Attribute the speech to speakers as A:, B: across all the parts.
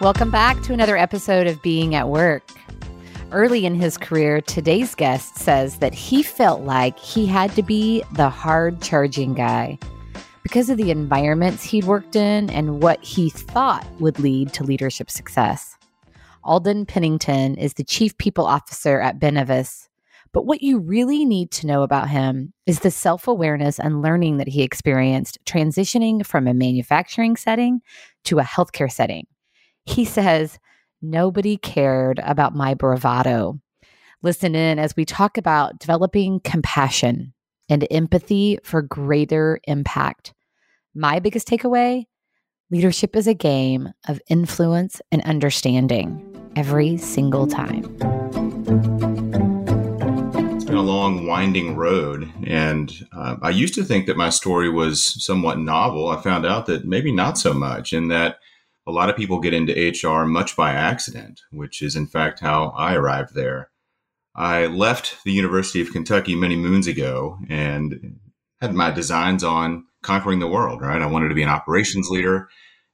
A: Welcome back to another episode of Being at Work. Early in his career, today's guest says that he felt like he had to be the hard charging guy because of the environments he'd worked in and what he thought would lead to leadership success. Alden Pennington is the chief people officer at Benevis. But what you really need to know about him is the self awareness and learning that he experienced transitioning from a manufacturing setting to a healthcare setting. He says, Nobody cared about my bravado. Listen in as we talk about developing compassion and empathy for greater impact. My biggest takeaway leadership is a game of influence and understanding every single time.
B: It's been a long, winding road. And uh, I used to think that my story was somewhat novel. I found out that maybe not so much, and that a lot of people get into HR much by accident, which is in fact how I arrived there. I left the University of Kentucky many moons ago and had my designs on conquering the world, right? I wanted to be an operations leader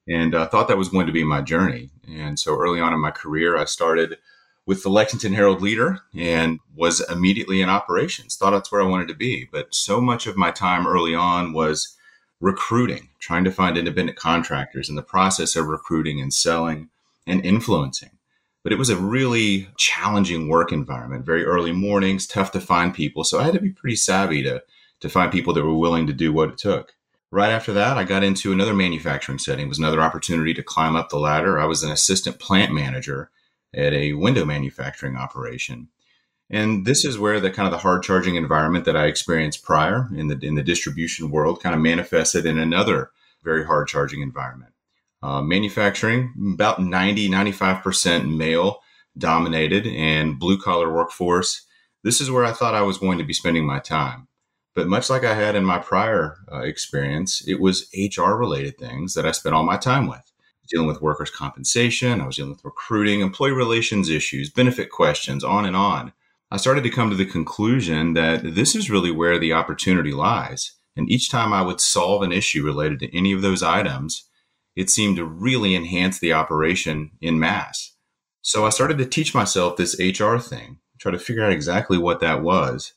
B: and I thought that was going to be my journey. And so early on in my career, I started with the Lexington Herald Leader and was immediately in operations. Thought that's where I wanted to be. But so much of my time early on was recruiting, trying to find independent contractors in the process of recruiting and selling and influencing. But it was a really challenging work environment, very early mornings, tough to find people. So I had to be pretty savvy to, to find people that were willing to do what it took. Right after that, I got into another manufacturing setting. It was another opportunity to climb up the ladder. I was an assistant plant manager at a window manufacturing operation. And this is where the kind of the hard charging environment that I experienced prior in the in the distribution world kind of manifested in another very hard charging environment. Uh, manufacturing, about 90, 95% male dominated and blue collar workforce. This is where I thought I was going to be spending my time. But much like I had in my prior uh, experience, it was HR related things that I spent all my time with. Dealing with workers' compensation, I was dealing with recruiting, employee relations issues, benefit questions, on and on. I started to come to the conclusion that this is really where the opportunity lies. And each time I would solve an issue related to any of those items, it seemed to really enhance the operation in mass. So I started to teach myself this HR thing, try to figure out exactly what that was.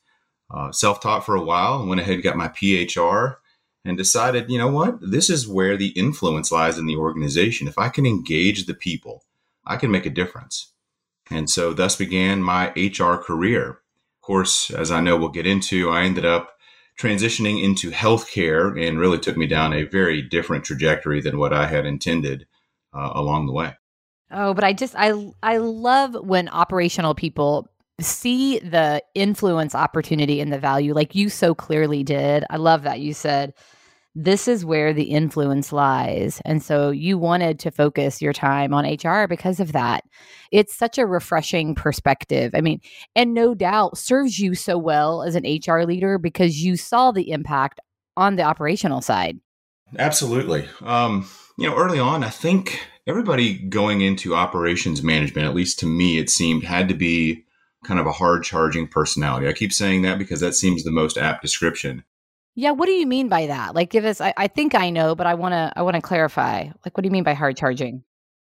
B: Uh, Self taught for a while, went ahead and got my PHR and decided, you know what, this is where the influence lies in the organization. If I can engage the people, I can make a difference. And so thus began my HR career. Of course, as I know we'll get into, I ended up transitioning into healthcare and really took me down a very different trajectory than what I had intended uh, along the way.
A: Oh, but I just I I love when operational people see the influence opportunity and the value like you so clearly did. I love that you said this is where the influence lies. And so you wanted to focus your time on HR because of that. It's such a refreshing perspective. I mean, and no doubt serves you so well as an HR leader because you saw the impact on the operational side.
B: Absolutely. Um, you know, early on, I think everybody going into operations management, at least to me, it seemed had to be kind of a hard charging personality. I keep saying that because that seems the most apt description.
A: Yeah, what do you mean by that? Like give us I, I think I know, but I wanna I wanna clarify. Like what do you mean by hard charging?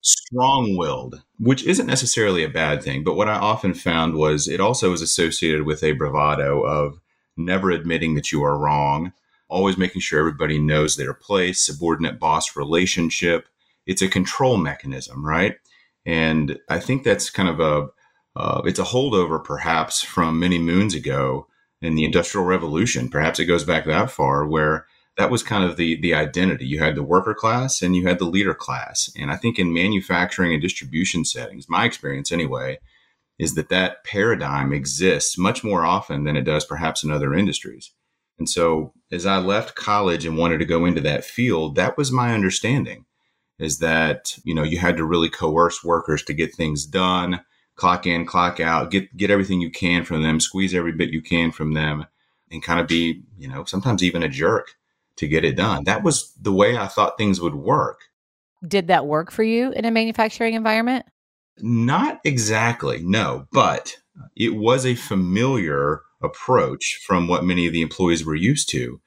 B: Strong willed, which isn't necessarily a bad thing, but what I often found was it also is associated with a bravado of never admitting that you are wrong, always making sure everybody knows their place, subordinate boss relationship. It's a control mechanism, right? And I think that's kind of a uh, it's a holdover perhaps from many moons ago in the Industrial Revolution. Perhaps it goes back that far, where that was kind of the the identity. You had the worker class and you had the leader class. And I think in manufacturing and distribution settings, my experience anyway, is that that paradigm exists much more often than it does perhaps in other industries. And so as I left college and wanted to go into that field, that was my understanding is that, you know, you had to really coerce workers to get things done clock in, clock out, get get everything you can from them, squeeze every bit you can from them, and kind of be, you know, sometimes even a jerk to get it done. That was the way I thought things would work.
A: Did that work for you in a manufacturing environment?
B: Not exactly, no, but it was a familiar approach from what many of the employees were used to.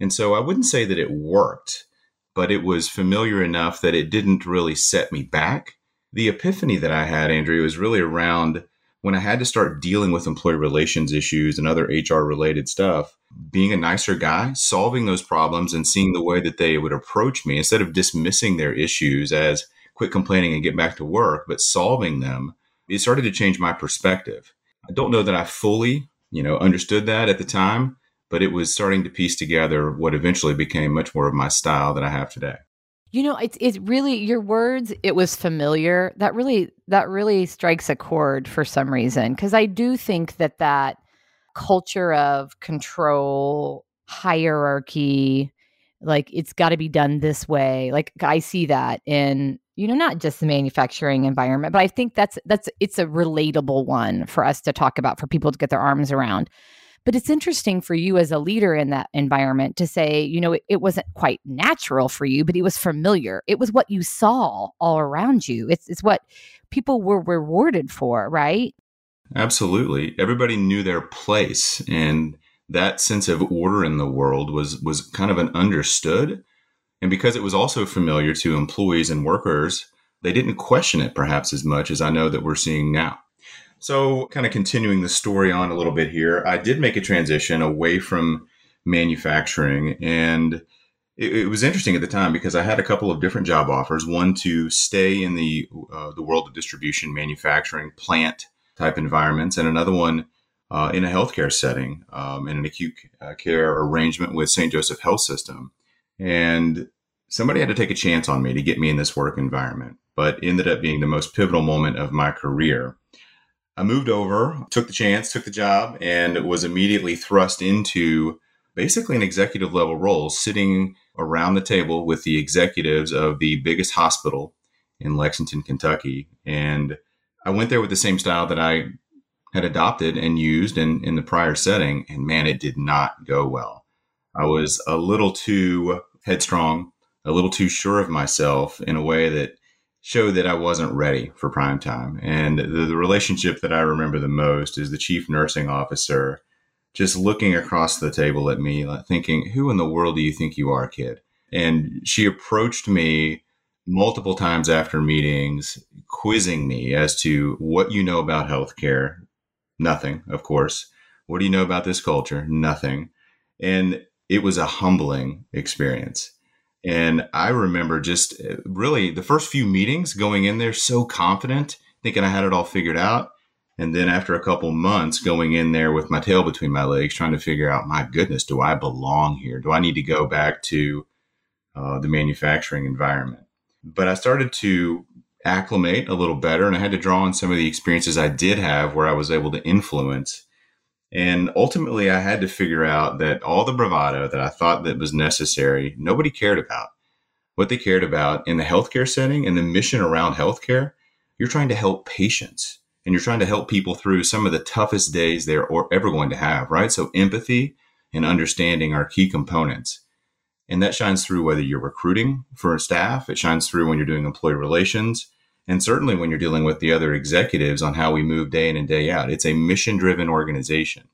B: And so I wouldn't say that it worked, but it was familiar enough that it didn't really set me back the epiphany that I had, Andrea, was really around when I had to start dealing with employee relations issues and other HR related stuff, being a nicer guy, solving those problems and seeing the way that they would approach me instead of dismissing their issues as quit complaining and get back to work, but solving them, it started to change my perspective. I don't know that I fully, you know, understood that at the time, but it was starting to piece together what eventually became much more of my style that I have today.
A: You know, it's it's really your words. It was familiar. That really that really strikes a chord for some reason because I do think that that culture of control, hierarchy, like it's got to be done this way. Like I see that in you know not just the manufacturing environment, but I think that's that's it's a relatable one for us to talk about for people to get their arms around. But it's interesting for you as a leader in that environment to say, you know, it, it, wasn't quite natural for you, but it was familiar. It was what you saw all around you. It's, it's what people were rewarded for, right?
B: Absolutely. Everybody knew their place. And that sense of order in the world was, was kind of an understood. And because it was also familiar to employees and workers, they didn't question it perhaps as much as I know that we're seeing now. So, kind of continuing the story on a little bit here, I did make a transition away from manufacturing. And it, it was interesting at the time because I had a couple of different job offers one to stay in the, uh, the world of distribution, manufacturing, plant type environments, and another one uh, in a healthcare setting, um, in an acute uh, care arrangement with St. Joseph Health System. And somebody had to take a chance on me to get me in this work environment, but ended up being the most pivotal moment of my career I moved over, took the chance, took the job, and was immediately thrust into basically an executive level role, sitting around the table with the executives of the biggest hospital in Lexington, Kentucky. And I went there with the same style that I had adopted and used in, in the prior setting. And man, it did not go well. I was a little too headstrong, a little too sure of myself in a way that showed that I wasn't ready for prime time. And the, the, relationship that I remember the most is the chief nursing officer just looking across the table at me, like thinking, Who in the world do you think you are, kid? And she approached me multiple times after meetings, quizzing me as to what you know about healthcare. Nothing, of course. What do you know about this culture? Nothing. And it was a humbling experience and I remember just uh, really the first few meetings going in there so confident, thinking I had it all figured out. And then after a couple months going in there with my tail between my legs, trying to figure out, my goodness, do I belong here? Do I need to go back to uh, the manufacturing environment? But I started to acclimate a little better and I had to draw on some of the experiences I did have where I was able to influence and ultimately, I had to figure out that all the bravado that I thought that was necessary, nobody cared about. What they cared about in the healthcare setting and the mission around healthcare, you're trying to help patients and you're trying to help people through some of the toughest days they're ever going to have, right? So empathy and understanding are key components. And that shines through whether you're recruiting for staff, it shines through when you're doing employee relations, and certainly when you're dealing with the other executives on how we move day in and day out. It's a mission driven organization.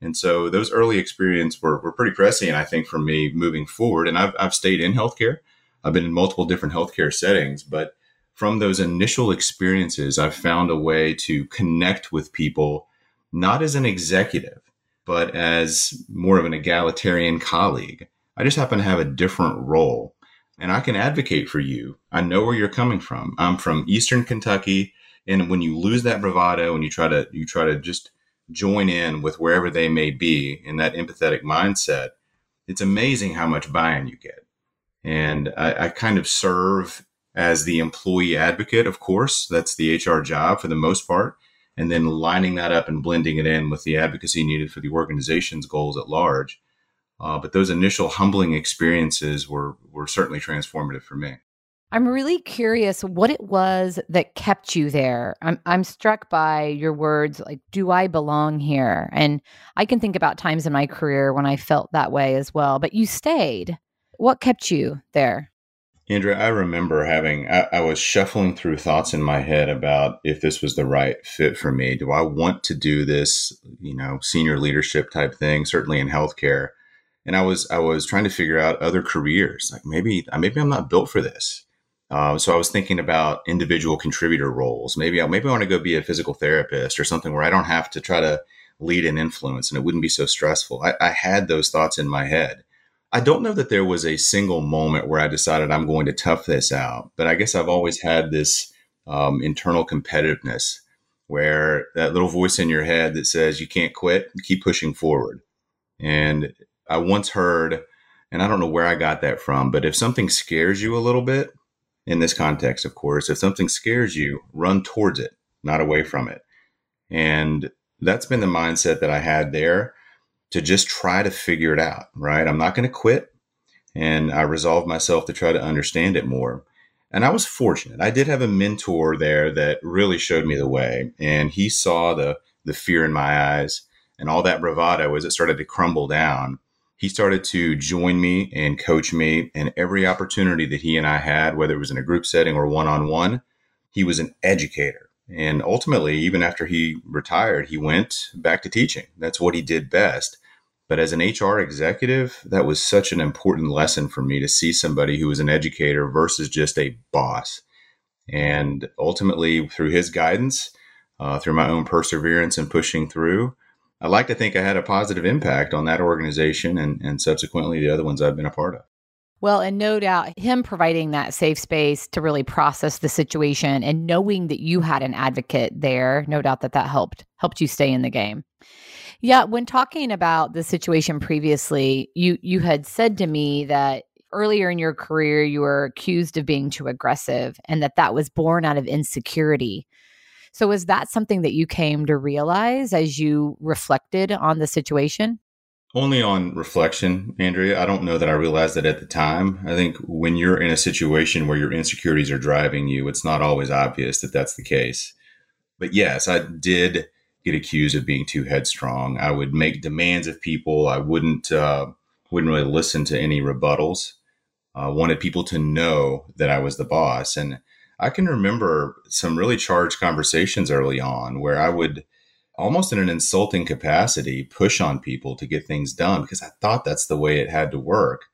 B: And so those early experiences were, were pretty prescient, I think, for me moving forward. And I've, I've stayed in healthcare. I've been in multiple different healthcare settings, but from those initial experiences, I've found a way to connect with people, not as an executive, but as more of an egalitarian colleague. I just happen to have a different role and I can advocate for you. I know where you're coming from. I'm from Eastern Kentucky, and when you lose that bravado and you try to you try to just join in with wherever they may be in that empathetic mindset, it's amazing how much buy-in you get. And I, I kind of serve as the employee advocate, of course. That's the HR job for the most part. And then lining that up and blending it in with the advocacy needed for the organization's goals at large uh, but those initial humbling experiences were were certainly transformative for me.
A: I'm really curious what it was that kept you there. I'm I'm struck by your words like do I belong here? And I can think about times in my career when I felt that way as well, but you stayed. What kept you there?
B: Andrea, I remember having I, I was shuffling through thoughts in my head about if this was the right fit for me. Do I want to do this, you know, senior leadership type thing, certainly in healthcare? And I was I was trying to figure out other careers. Like maybe maybe I'm not built for this. Uh, so I was thinking about individual contributor roles. Maybe I maybe I want to go be a physical therapist or something where I don't have to try to lead and influence, and it wouldn't be so stressful. I, I had those thoughts in my head. I don't know that there was a single moment where I decided I'm going to tough this out, but I guess I've always had this um, internal competitiveness where that little voice in your head that says you can't quit, keep pushing forward. And I once heard, and I don't know where I got that from, but if something scares you a little bit, in this context, of course, if something scares you, run towards it, not away from it. And that's been the mindset that I had there to just try to figure it out, right? I'm not going to quit. And I resolved myself to try to understand it more. And I was fortunate. I did have a mentor there that really showed me the way. And he saw the, the fear in my eyes and all that bravado as it started to crumble down. He started to join me and coach me. And every opportunity that he and I had, whether it was in a group setting or one on one, he was an educator. And ultimately, even after he retired, he went back to teaching. That's what he did best. But as an HR executive, that was such an important lesson for me to see somebody who was an educator versus just a boss. And ultimately, through his guidance, uh, through my own perseverance and pushing through, I like to think I had a positive impact on that organization and, and subsequently the other ones I've been a part of.
A: Well, and no doubt him providing that safe space to really process the situation and knowing that you had an advocate there, no doubt that that helped helped you stay in the game. Yeah, when talking about the situation previously, you you had said to me that earlier in your career you were accused of being too aggressive and that that was born out of insecurity. So is that something that you came to realize as you reflected on the situation?
B: Only on reflection, Andrea. I don't know that I realized that at the time. I think when you're in a situation where your insecurities are driving you, it's not always obvious that that's the case. But yes, I did get accused of being too headstrong. I would make demands of people. I wouldn't uh, wouldn't really listen to any rebuttals. I uh, wanted people to know that I was the boss, and I can remember some really charged conversations early on where I would almost in an insulting capacity push on people to get things done because I thought that's the way it had to work.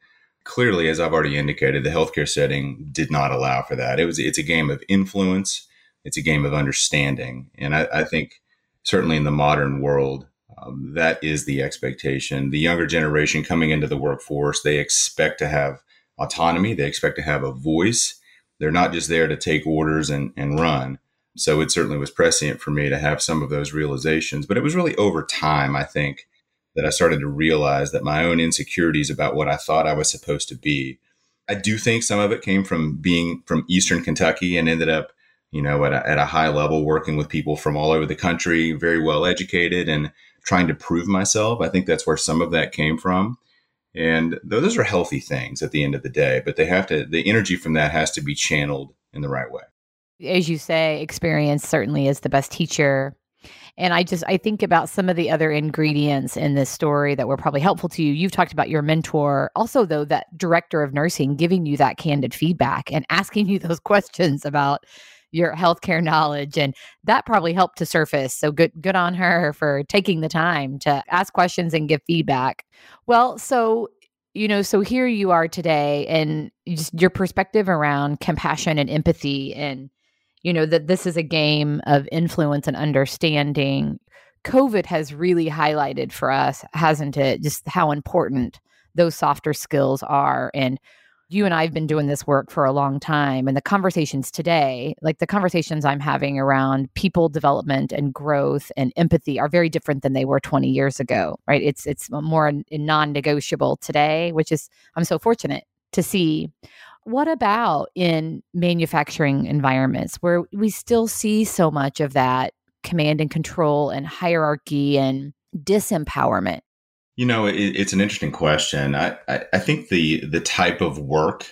B: Clearly, as I've already indicated, the healthcare setting did not allow for that. It was it's a game of influence, it's a game of understanding, and I, I think certainly in the modern world, um, that is the expectation. The younger generation coming into the workforce, they expect to have autonomy, they expect to have a voice. They're not just there to take orders and, and run. So it certainly was prescient for me to have some of those realizations. But it was really over time, I think, that I started to realize that my own insecurities about what I thought I was supposed to be. I do think some of it came from being from Eastern Kentucky and ended up, you know, at a, at a high level, working with people from all over the country, very well educated, and trying to prove myself. I think that's where some of that came from. And those are healthy things at the end of the day, but they have to, the energy from that has to be channeled in the right way
A: as you say, experience certainly is the best teacher. And I just I think about some of the other ingredients in this story that were probably helpful to you. You've talked about your mentor, also though that director of nursing giving you that candid feedback and asking you those questions about your healthcare knowledge and that probably helped to surface. So good good on her for taking the time to ask questions and give feedback. Well, so you know, so here you are today and just your perspective around compassion and empathy and you know, that this is a game of influence and understanding. COVID has really highlighted for us, hasn't it, just how important those softer skills are. And you and I have been doing this work for a long time. And the conversations today, like the conversations I'm having around people development and growth and empathy, are very different than they were 20 years ago, right? It's it's more non negotiable today, which is I'm so fortunate to see. What about in manufacturing environments where we still see so much of that command and control and hierarchy and disempowerment?
B: You know, it, it's an interesting question. I, I, I think the the type of work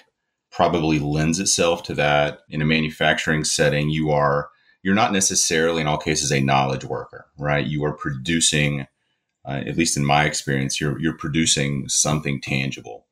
B: probably lends itself to that. In a manufacturing setting, you are you're not necessarily in all cases a knowledge worker, right? You are producing, uh, at least in my experience, you're you're producing something tangible.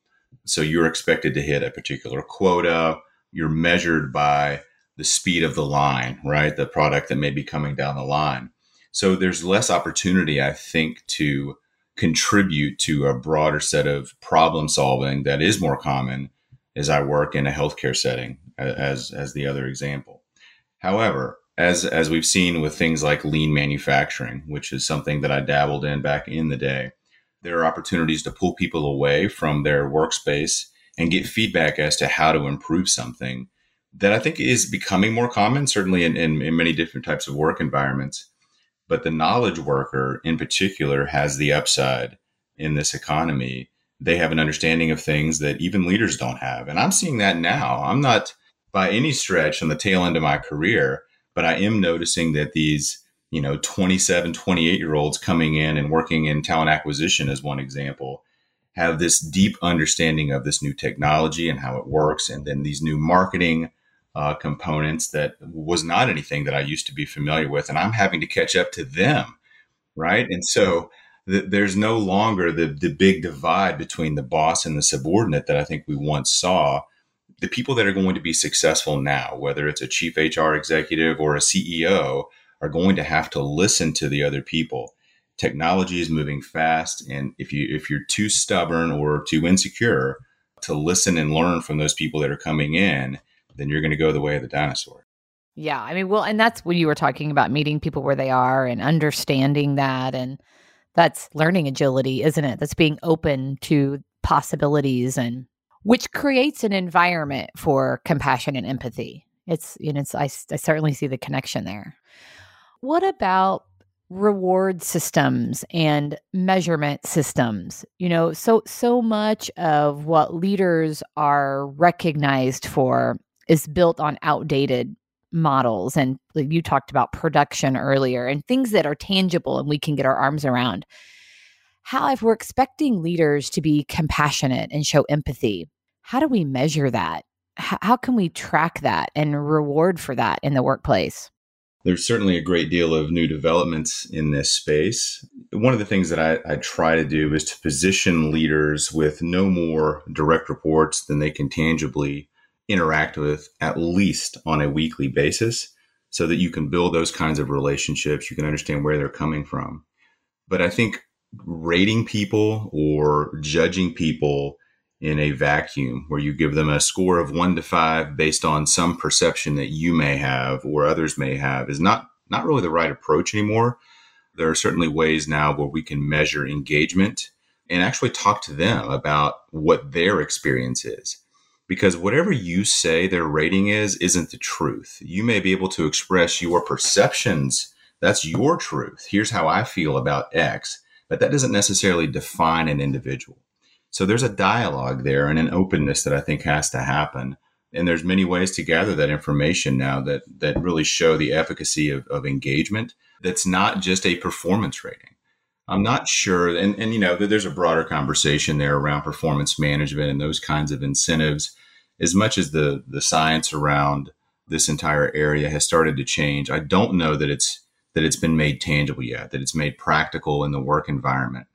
B: So you're expected to hit a particular quota. You're measured by the speed of the line, right? The product that may be coming down the line. So there's less opportunity, I think, to contribute to a broader set of problem solving that is more common as I work in a healthcare setting, as as the other example. However, as as we've seen with things like lean manufacturing, which is something that I dabbled in back in the day, there are opportunities to pull people away from their workspace and get feedback as to how to improve something that I think is becoming more common, certainly in, in, in many different types of work environments. But the knowledge worker in particular has the upside in this economy. They have an understanding of things that even leaders don't have. And I'm seeing that now. I'm not by any stretch on the tail end of my career, but I am noticing that these, you know, 27, 28 year olds coming in and working in talent acquisition, as one example, have this deep understanding of this new technology and how it works. And then these new marketing uh, components that was not anything that I used to be familiar with. And I'm having to catch up to them. Right. And so, there's no longer the, the big divide between the boss and the subordinate that I think we once saw the people that are going to be successful now, whether it's a chief HR executive or a CEO, are going to have to listen to the other people. Technology is moving fast, and if you if you're too stubborn or too insecure to listen and learn from those people that are coming in, then you're going to go the way of the dinosaur.
A: Yeah, I mean, well, and that's what you were talking about meeting people where they are and understanding that, and that's learning agility, isn't it? That's being open to possibilities and which creates an environment for compassion and empathy. It's, you know, it's, I, I certainly see the connection there. What about reward systems and measurement systems you know so so much of what leaders are recognized for is built on outdated models and you talked about production earlier and things that are tangible and we can get our arms around how if we're expecting leaders to be compassionate and show empathy, how do we measure that? How, how can we track that and reward for that in the workplace?
B: There's certainly a great deal of new developments in this space. One of the things that I, I try to do is to position leaders with no more direct reports than they can tangibly interact with, at least on a weekly basis, so that you can build those kinds of relationships. You can understand where they're coming from. But I think rating people or judging people in a vacuum where you give them a score of one to five based on some perception that you may have or others may have is not not really the right approach anymore. There are certainly ways now where we can measure engagement and actually talk to them about what their experience is. Because whatever you say their rating is, isn't the truth. You may be able to express your perceptions. That's your truth. Here's how I feel about X but that doesn't necessarily define an individual. So there's a dialogue there and an openness that I think has to happen. And there's many ways to gather that information now that that really show the efficacy of, of engagement. That's not just a performance rating. I'm not sure, and, and you know, there's a broader conversation there around performance management and those kinds of incentives. As much as the the science around this entire area has started to change, I don't know that it's that it's been made tangible yet, that it's made practical in the work environment.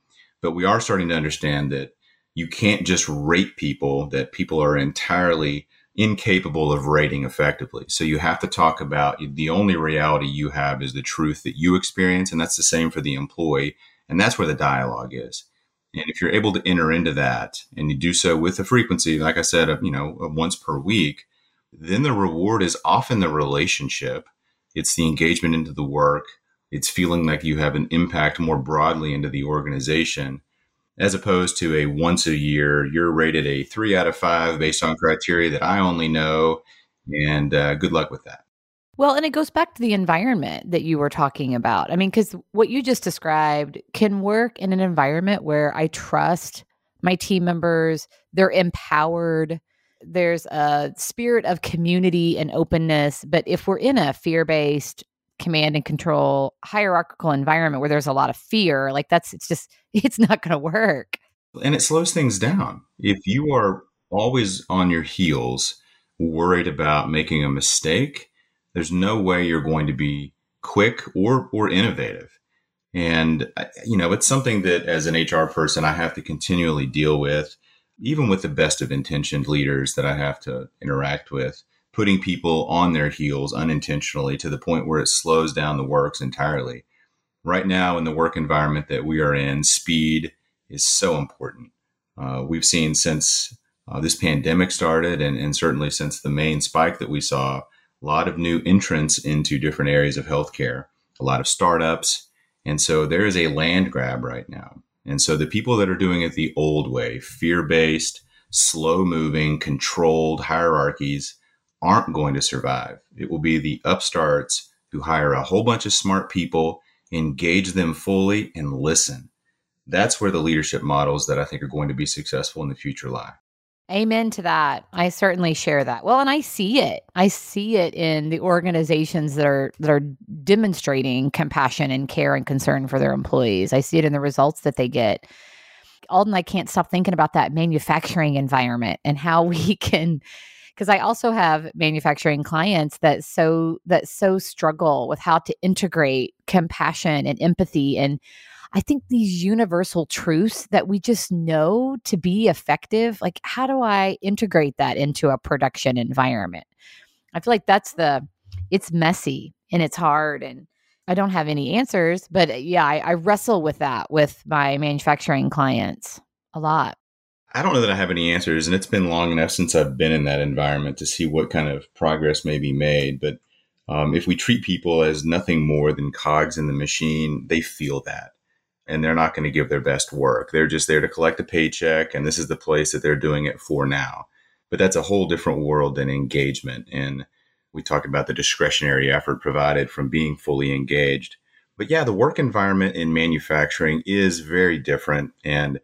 B: But we are starting to understand that you can't just rate people, that people are entirely incapable of rating effectively. So you have to talk about the only reality you have is the truth that you experience. And that's the same for the employee. And that's where the dialogue is. And if you're able to enter into that and you do so with a frequency, like I said, of, you know, once per week, then the reward is often the relationship it's the engagement into the work. It's feeling like you have an impact more broadly into the organization, as opposed to a once a year, you're rated a three out of five based on criteria that I only know. And uh, good luck with that.
A: Well, and it goes back to the environment that you were talking about. I mean, because what you just described can work in an environment where I trust my team members, they're empowered, there's a spirit of community and openness. But if we're in a fear based command and control hierarchical environment where there's a lot of fear, like that's, it's just, it's not going to work.
B: And it slows things down. If you are always on your heels, worried about making a mistake, there's no way you're going to be quick or, or innovative. And, you know, it's something that as an HR person, I have to continually deal with even with the best of intentioned leaders that I have to interact with, putting people on their heels unintentionally to the point where it slows down the works entirely. Right now, in the work environment that we are in, speed is so important. Uh, we've seen since uh, this pandemic started, and, and certainly since the main spike that we saw, a lot of new entrants into different areas of healthcare, a lot of startups. And so there is a land grab right now. And so the people that are doing it the old way, fear based, slow moving, controlled hierarchies, aren't going to survive. It will be the upstarts who hire a whole bunch of smart people, engage them fully, and listen. That's where the leadership models that I think are going to be successful in the future lie.
A: Amen to that. I certainly share that. Well, and I see it. I see it in the organizations that are that are demonstrating compassion and care and concern for their employees. I see it in the results that they get. Alden, I can't stop thinking about that manufacturing environment and how we can because I also have manufacturing clients that so that so struggle with how to integrate compassion and empathy and I think these universal truths that we just know to be effective, like how do I integrate that into a production environment? I feel like that's the, it's messy and it's hard and I don't have any answers, but uh, yeah, I, I wrestle with that with my manufacturing clients a lot.
B: I don't know that I have any answers, and it's been long enough since I've been in that environment to see what kind of progress may be made. But um, if we treat people as nothing more than cogs in the machine, they feel that and they're not going to give their best work. They're just there to collect a paycheck, and this is the place that they're doing it for now. But that's a whole different world than engagement. And we talked about the discretionary effort provided from being fully engaged. But yeah, the work environment in manufacturing is very different, and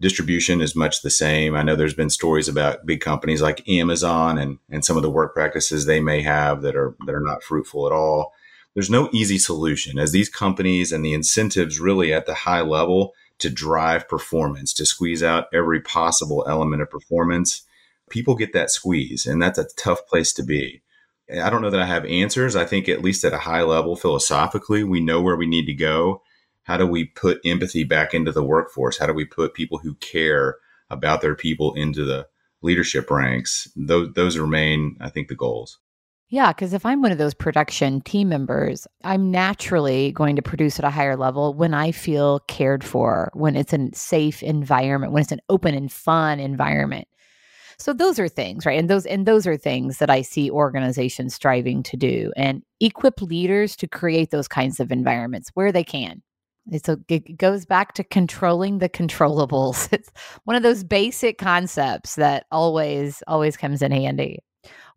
B: distribution is much the same. I know there's been stories about big companies like Amazon and, and some of the work practices they may have that are that are not fruitful at all there's no easy solution as these companies and the incentives really at the high level to drive performance, to squeeze out every possible element of performance. People get that squeeze, and that's a tough place to be. I don't know that I have answers. I think, at least at a high level, philosophically, we know where we need to go. How do we put empathy back into the workforce? How do we put people who care about their people into the leadership ranks? Those, those remain, I think, the goals.
A: Yeah, because if I'm one of those production team members, I'm naturally going to produce at a higher level when I feel cared for, when it's a safe environment, when it's an open and fun environment. So those are things, right? And those and those are things that I see organizations striving to do and equip leaders to create those kinds of environments where they can. It's a, it goes back to controlling the controllables. It's one of those basic concepts that always always comes in handy.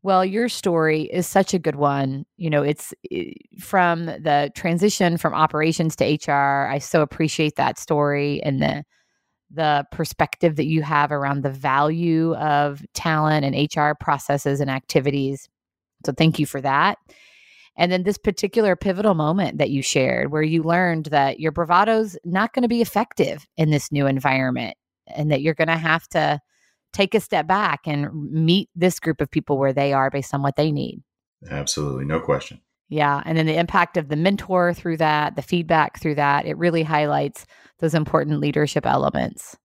A: Well, your story is such a good one. You know, it's from the transition from operations to HR. I so appreciate that story and the the perspective that you have around the value of talent and HR processes and activities. So thank you for that. And then this particular pivotal moment that you shared where you learned that your bravado's not going to be effective in this new environment and that you're going to have to take a step back and meet this group of people where they are based on what they need.
B: Absolutely. No question.
A: Yeah. And then the impact of the mentor through that, the feedback through that, it really highlights those important leadership elements.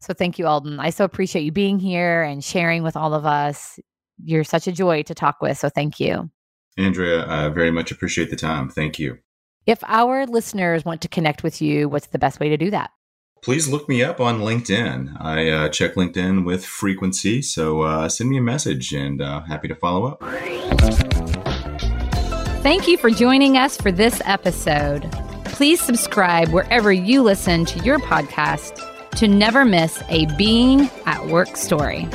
A: So thank you, Alden. I so appreciate you being here and sharing with all of us. You're such a joy to talk with. So thank you.
B: Andrea, I very much appreciate the time. Thank you.
A: If our listeners want to connect with you, what's the best way to do that?
B: Please look me up on LinkedIn. I uh, check LinkedIn with frequency, so uh, send me a message and uh, happy to follow up.
A: Thank you for joining us for this episode. Please subscribe wherever you listen to your podcast to never miss a Being at Work story.